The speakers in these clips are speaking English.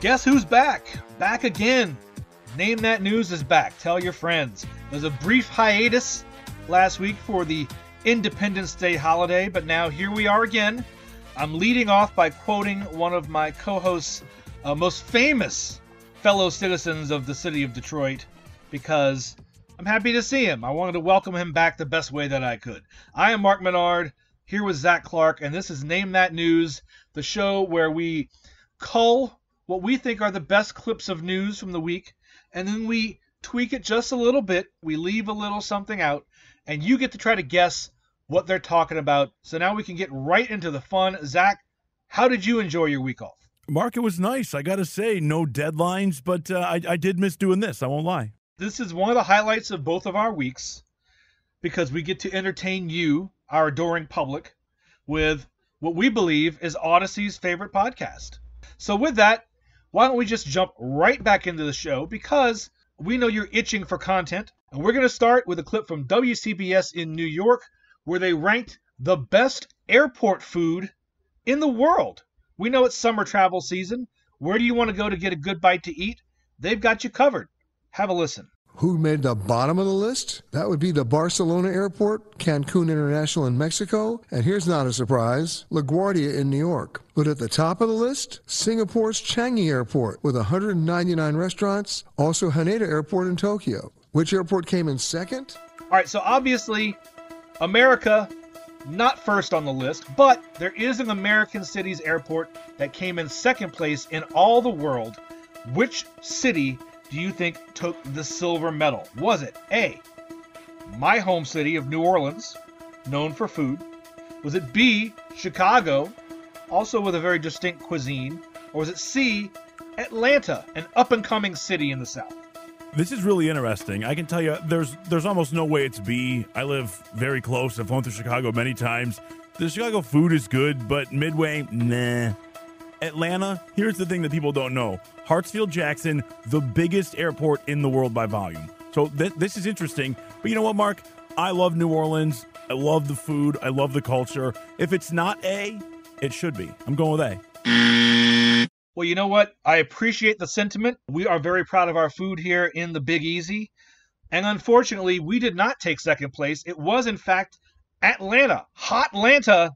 Guess who's back? Back again. Name That News is back. Tell your friends. There's a brief hiatus last week for the Independence Day holiday, but now here we are again. I'm leading off by quoting one of my co hosts' uh, most famous fellow citizens of the city of Detroit because I'm happy to see him. I wanted to welcome him back the best way that I could. I am Mark Menard, here with Zach Clark, and this is Name That News, the show where we cull what we think are the best clips of news from the week, and then we tweak it just a little bit. We leave a little something out, and you get to try to guess what they're talking about. So now we can get right into the fun. Zach, how did you enjoy your week off? Mark, it was nice. I got to say, no deadlines, but uh, I, I did miss doing this. I won't lie this is one of the highlights of both of our weeks because we get to entertain you, our adoring public, with what we believe is Audacy's favorite podcast. So, with that, why don't we just jump right back into the show because we know you're itching for content. And we're going to start with a clip from WCBS in New York where they ranked the best airport food in the world. We know it's summer travel season. Where do you want to go to get a good bite to eat? They've got you covered. Have a listen. Who made the bottom of the list? That would be the Barcelona Airport, Cancun International in Mexico, and here's not a surprise LaGuardia in New York. But at the top of the list, Singapore's Changi Airport with 199 restaurants, also Haneda Airport in Tokyo. Which airport came in second? All right, so obviously, America not first on the list, but there is an American city's airport that came in second place in all the world. Which city do you think took the silver medal? Was it A, my home city of New Orleans, known for food? Was it B, Chicago, also with a very distinct cuisine? Or was it C, Atlanta, an up and coming city in the South? This is really interesting. I can tell you, there's there's almost no way it's B. I live very close. I've flown through Chicago many times. The Chicago food is good, but Midway, nah. Atlanta, here's the thing that people don't know Hartsfield Jackson, the biggest airport in the world by volume. So th- this is interesting. But you know what, Mark? I love New Orleans. I love the food. I love the culture. If it's not A, it should be. I'm going with A. Well, you know what? I appreciate the sentiment. We are very proud of our food here in the Big Easy. And unfortunately, we did not take second place. It was, in fact, Atlanta. Hot Atlanta,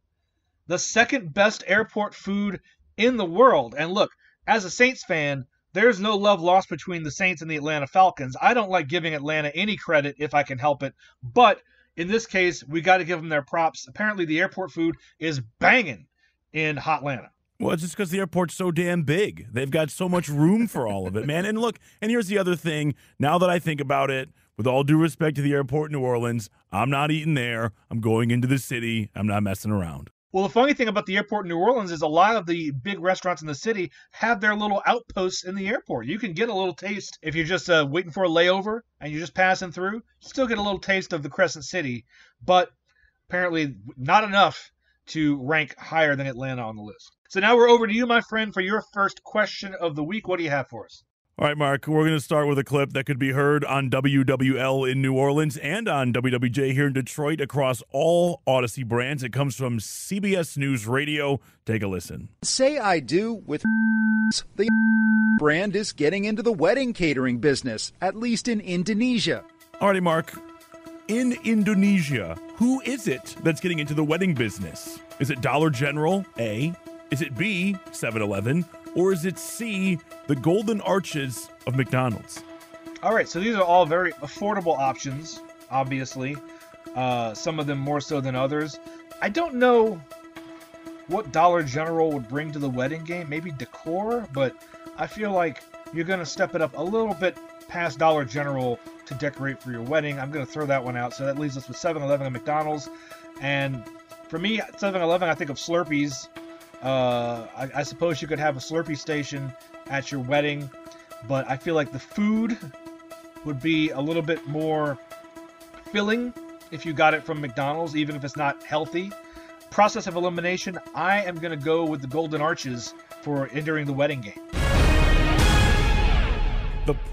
the second best airport food in the world. And look, as a Saints fan, there's no love lost between the Saints and the Atlanta Falcons. I don't like giving Atlanta any credit if I can help it, but in this case, we got to give them their props. Apparently, the airport food is banging in Hot Atlanta. Well, it's just because the airport's so damn big. They've got so much room for all of it, man. And look, and here's the other thing. Now that I think about it, with all due respect to the airport in New Orleans, I'm not eating there. I'm going into the city. I'm not messing around. Well, the funny thing about the airport in New Orleans is a lot of the big restaurants in the city have their little outposts in the airport. You can get a little taste if you're just uh, waiting for a layover and you're just passing through. Still get a little taste of the Crescent City, but apparently not enough to rank higher than Atlanta on the list. So now we're over to you, my friend, for your first question of the week. What do you have for us? All right, Mark, we're going to start with a clip that could be heard on WWL in New Orleans and on WWJ here in Detroit across all Audacy brands. It comes from CBS News Radio. Take a listen. Say I do with the brand is getting into the wedding catering business, at least in Indonesia. All righty, Mark. In Indonesia, who is it that's getting into the wedding business? Is it Dollar General? A. Is it B, 7 Eleven? Or is it C, the Golden Arches of McDonald's? All right, so these are all very affordable options, obviously. Uh, some of them more so than others. I don't know what Dollar General would bring to the wedding game. Maybe decor, but I feel like you're going to step it up a little bit past Dollar General to decorate for your wedding. I'm going to throw that one out. So that leaves us with 7 Eleven and McDonald's. And for me, 7 Eleven, I think of Slurpees uh, I, I suppose you could have a Slurpee station at your wedding, but I feel like the food would be a little bit more filling if you got it from McDonald's, even if it's not healthy. Process of elimination, I am going to go with the Golden Arches for entering the wedding game.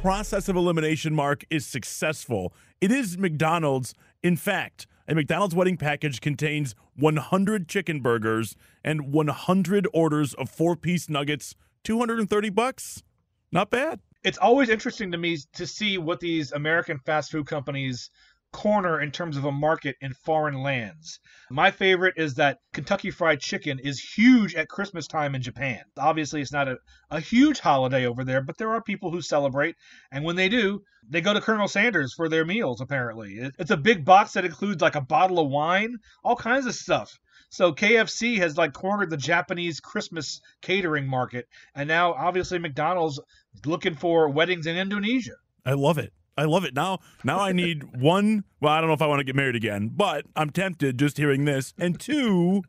Process of elimination, Mark, is successful. It is McDonald's. In fact, a McDonald's wedding package contains 100 chicken burgers and 100 orders of four piece nuggets, 230 bucks. Not bad. It's always interesting to me to see what these American fast food companies corner in terms of a market in foreign lands. My favorite is that Kentucky Fried Chicken is huge at Christmas time in Japan. Obviously, it's not a, a huge holiday over there, but there are people who celebrate. And when they do, they go to Colonel Sanders for their meals, apparently. It's a big box that includes like a bottle of wine, all kinds of stuff. So KFC has like cornered the Japanese Christmas catering market, and now obviously McDonald's looking for weddings in Indonesia. I love it. I love it. Now now I need one well, I don't know if I want to get married again, but I'm tempted just hearing this. And two,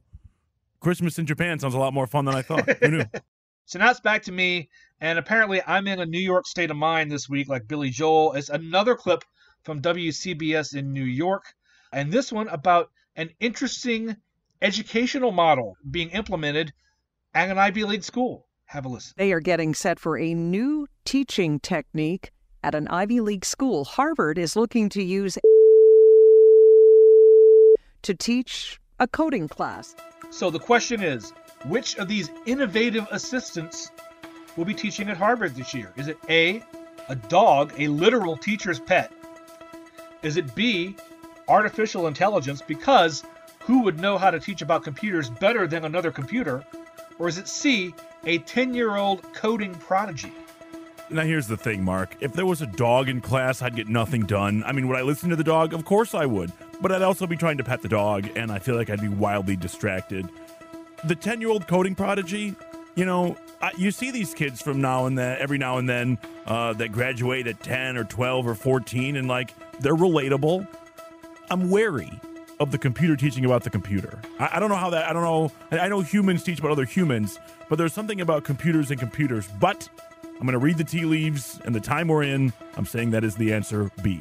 Christmas in Japan sounds a lot more fun than I thought. Who knew? So now it's back to me, and apparently I'm in a New York state of mind this week, like Billy Joel. It's another clip from WCBS in New York, and this one about an interesting educational model being implemented at an Ivy League school. Have a listen. They are getting set for a new teaching technique at an Ivy League school. Harvard is looking to use to teach a coding class. So the question is which of these innovative assistants will be teaching at Harvard this year? Is it A, a dog, a literal teacher's pet? Is it B, artificial intelligence, because who would know how to teach about computers better than another computer? Or is it C, a 10 year old coding prodigy? Now, here's the thing, Mark. If there was a dog in class, I'd get nothing done. I mean, would I listen to the dog? Of course I would. But I'd also be trying to pet the dog, and I feel like I'd be wildly distracted. The 10 year old coding prodigy, you know, I, you see these kids from now and then, every now and then, uh, that graduate at 10 or 12 or 14, and like, they're relatable. I'm wary of the computer teaching about the computer. I, I don't know how that, I don't know. I, I know humans teach about other humans, but there's something about computers and computers. But I'm going to read the tea leaves and the time we're in. I'm saying that is the answer B.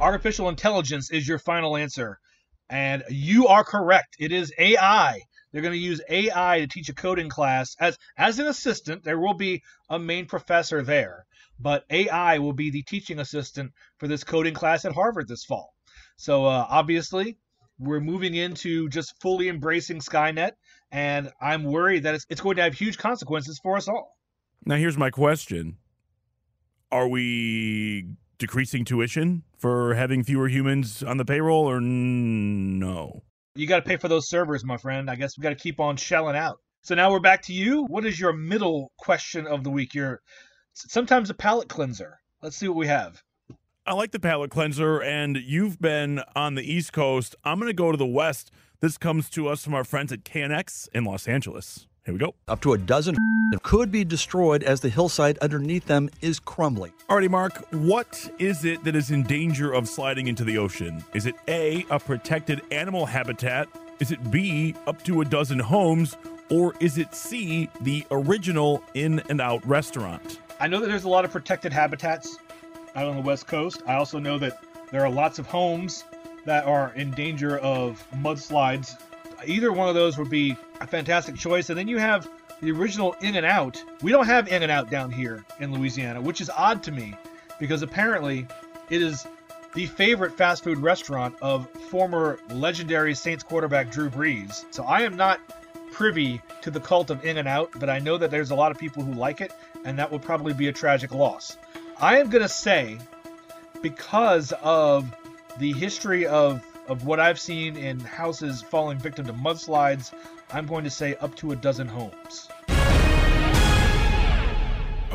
Artificial intelligence is your final answer. And you are correct. It is AI. They're going to use AI to teach a coding class as as an assistant. There will be a main professor there, but AI will be the teaching assistant for this coding class at Harvard this fall. So uh, obviously, we're moving into just fully embracing Skynet, and I'm worried that it's, it's going to have huge consequences for us all. Now, here's my question Are we decreasing tuition for having fewer humans on the payroll, or no? You got to pay for those servers, my friend. I guess we got to keep on shelling out. So now we're back to you. What is your middle question of the week? Your sometimes a palate cleanser. Let's see what we have. I like the palate cleanser, and you've been on the East Coast. I'm going to go to the West. This comes to us from our friends at KNX in Los Angeles. Here we go. Up to a dozen could be destroyed as the hillside underneath them is crumbling. Alrighty, Mark, what is it that is in danger of sliding into the ocean? Is it A, a protected animal habitat? Is it B, up to a dozen homes? Or is it C, the original In and Out restaurant? I know that there's a lot of protected habitats out on the West Coast. I also know that there are lots of homes that are in danger of mudslides. Either one of those would be a fantastic choice. And then you have the original In and Out. We don't have In and Out down here in Louisiana, which is odd to me because apparently it is the favorite fast food restaurant of former legendary Saints quarterback Drew Brees. So I am not privy to the cult of In and Out, but I know that there's a lot of people who like it, and that would probably be a tragic loss. I am going to say, because of the history of, of what I've seen in houses falling victim to mudslides, I'm going to say up to a dozen homes.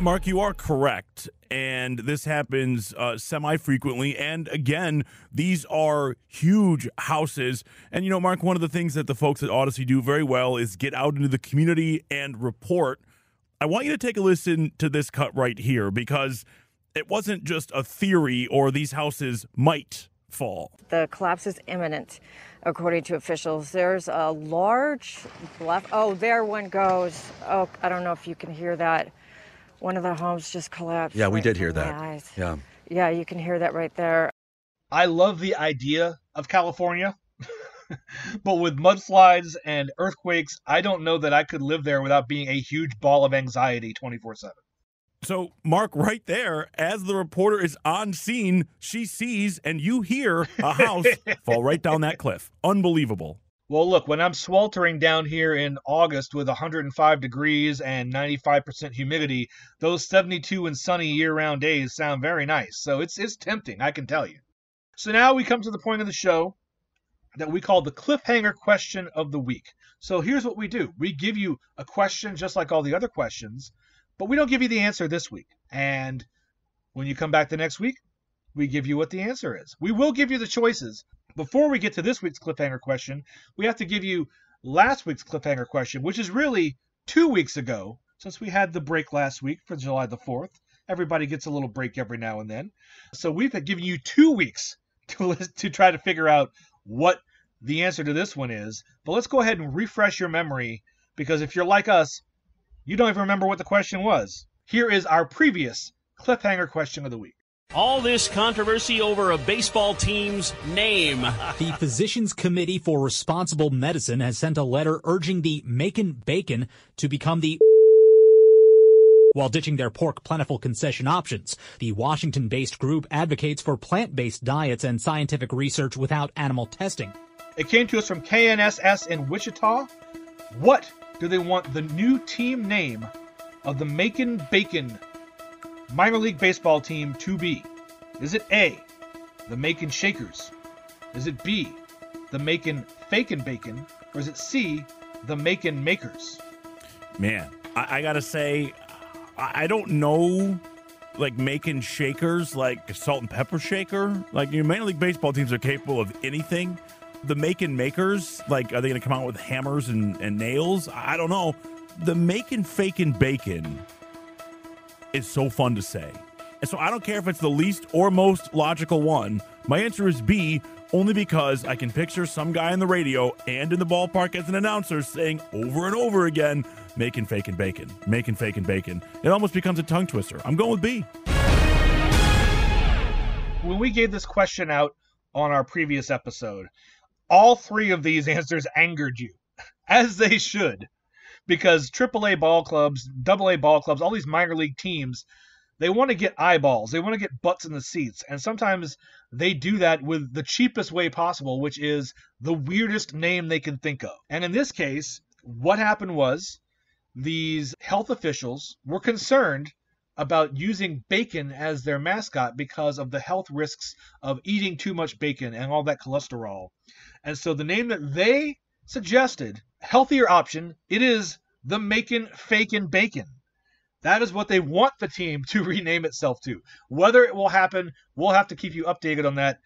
Mark, you are correct. And this happens uh, semi frequently. And again, these are huge houses. And, you know, Mark, one of the things that the folks at Audacy do very well is get out into the community and report. I want you to take a listen to this cut right here because it wasn't just a theory or these houses might fall. The collapse is imminent, according to officials. There's a large bluff. Oh, there one goes. Oh, I don't know if you can hear that. One of the homes just collapsed. Yeah, we right did hear that. eyes. Yeah. Yeah, you can hear that right there. I love the idea of California, but with mudslides and earthquakes, I don't know that I could live there without being a huge ball of anxiety 24 7. So, Mark, right there, as the reporter is on scene, she sees and you hear a house fall right down that cliff. Unbelievable. Well, look, when I'm sweltering down here in August with 105 degrees and 95% humidity, those 72 and sunny year-round days sound very nice. So it's it's tempting, I can tell you. So now we come to the point of the show that we call the cliffhanger question of the week. So here's what we do. We give you a question just like all the other questions, but we don't give you the answer this week. And when you come back the next week, we give you what the answer is. We will give you the choices. Before we get to this week's cliffhanger question, we have to give you last week's cliffhanger question, which is really two weeks ago, since we had the break last week for July the 4th. Everybody gets a little break every now and then. So we've given you two weeks to, to try to figure out what the answer to this one is. But let's go ahead and refresh your memory because if you're like us, you don't even remember what the question was. Here is our previous cliffhanger question of the week. All this controversy over a baseball team's name. The Physicians Committee for Responsible Medicine has sent a letter urging the Macon Bacon to become the while ditching their pork plentiful concession options. The Washington based group advocates for plant based diets and scientific research without animal testing. It came to us from KNSS in Wichita. What do they want the new team name of the Macon Bacon minor league baseball team to be? Is it A, the Macon Shakers? Is it B, the Macon Fakin Bacon? Or is it C, the Macon Makers? Man, I, I gotta say, I, I don't know like making shakers like salt and pepper shaker. Like your minor league baseball teams are capable of anything. The Macon makers, like, are they going to come out with hammers and, and nails? I don't know. The Macon faking bacon is so fun to say. And so I don't care if it's the least or most logical one. My answer is B, only because I can picture some guy on the radio and in the ballpark as an announcer saying over and over again, making faking bacon, making faking bacon. It almost becomes a tongue twister. I'm going with B. When we gave this question out on our previous episode, all three of these answers angered you, as they should, because AAA ball clubs, AA ball clubs, all these minor league teams, they want to get eyeballs, they want to get butts in the seats, and sometimes they do that with the cheapest way possible, which is the weirdest name they can think of. And in this case, what happened was these health officials were concerned about using bacon as their mascot because of the health risks of eating too much bacon and all that cholesterol. And so the name that they suggested, healthier option, it is the Macon Fakin Bacon. That is what they want the team to rename itself to. Whether it will happen, we'll have to keep you updated on that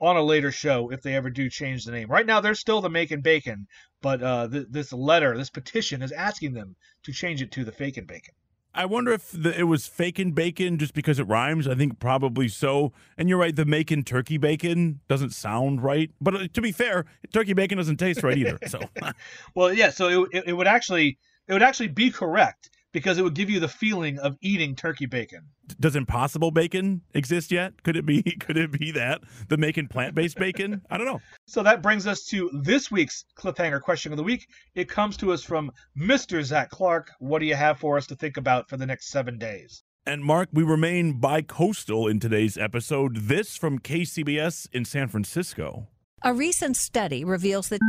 on a later show if they ever do change the name. Right now, they're still the Macon Bacon, but uh, th- this letter, this petition is asking them to change it to the Fakin Bacon. I wonder if the, it was faking bacon just because it rhymes. I think probably so. And you're right, the making turkey bacon doesn't sound right. But uh, to be fair, turkey bacon doesn't taste right either. So, well, yeah. So it, it would actually it would actually be correct because it would give you the feeling of eating turkey bacon. Does impossible bacon exist yet? Could it be could it be that? The Macon plant-based bacon? I don't know. So that brings us to this week's cliffhanger question of the week. It comes to us from Mr. Zach Clark. What do you have for us to think about for the next 7 days? And Mark, we remain bi-coastal in today's episode. This from KCBS in San Francisco. A recent study reveals that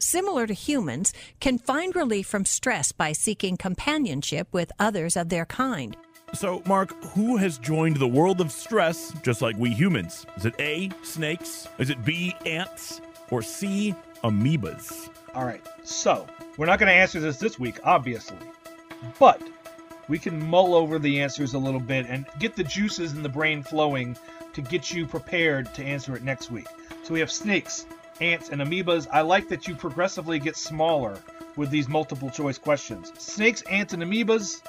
similar to humans can find relief from stress by seeking companionship with others of their kind. So, Mark, who has joined the world of stress just like we humans? Is it A, snakes? Is it B, ants? Or C, amoebas? All right, so we're not going to answer this this week, obviously, but we can mull over the answers a little bit and get the juices in the brain flowing to get you prepared to answer it next week. So we have snakes, ants, and amoebas. I like that you progressively get smaller with these multiple choice questions. Snakes, ants, and amoebas.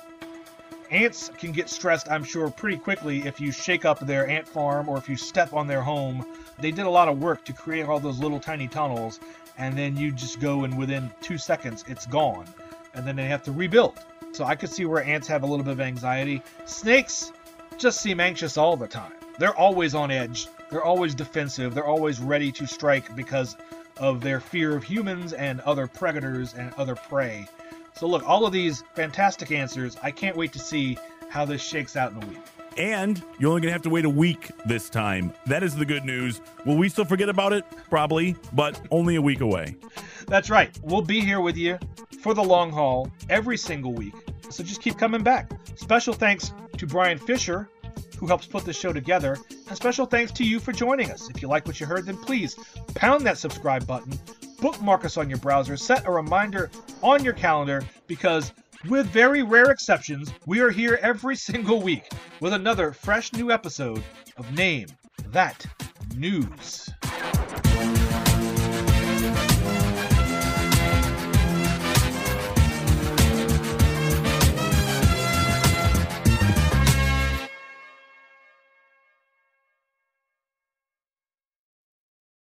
Ants can get stressed, I'm sure, pretty quickly if you shake up their ant farm or if you step on their home. They did a lot of work to create all those little tiny tunnels, and then you just go and within two seconds it's gone. And then they have to rebuild. So I could see where ants have a little bit of anxiety. Snakes just seem anxious all the time. They're always on edge. They're always defensive. They're always ready to strike because of their fear of humans and other predators and other prey. So, look, all of these fantastic answers. I can't wait to see how this shakes out in a week. And you're only going to have to wait a week this time. That is the good news. Will we still forget about it? Probably, but only a week away. That's right. We'll be here with you for the long haul every single week. So just keep coming back. Special thanks to Brian Fisher, who helps put this show together. And special thanks to you for joining us. If you like what you heard, then please pound that subscribe button, bookmark us on your browser, set a reminder on your calendar, because with very rare exceptions, we are here every single week with another fresh new episode of Name That News.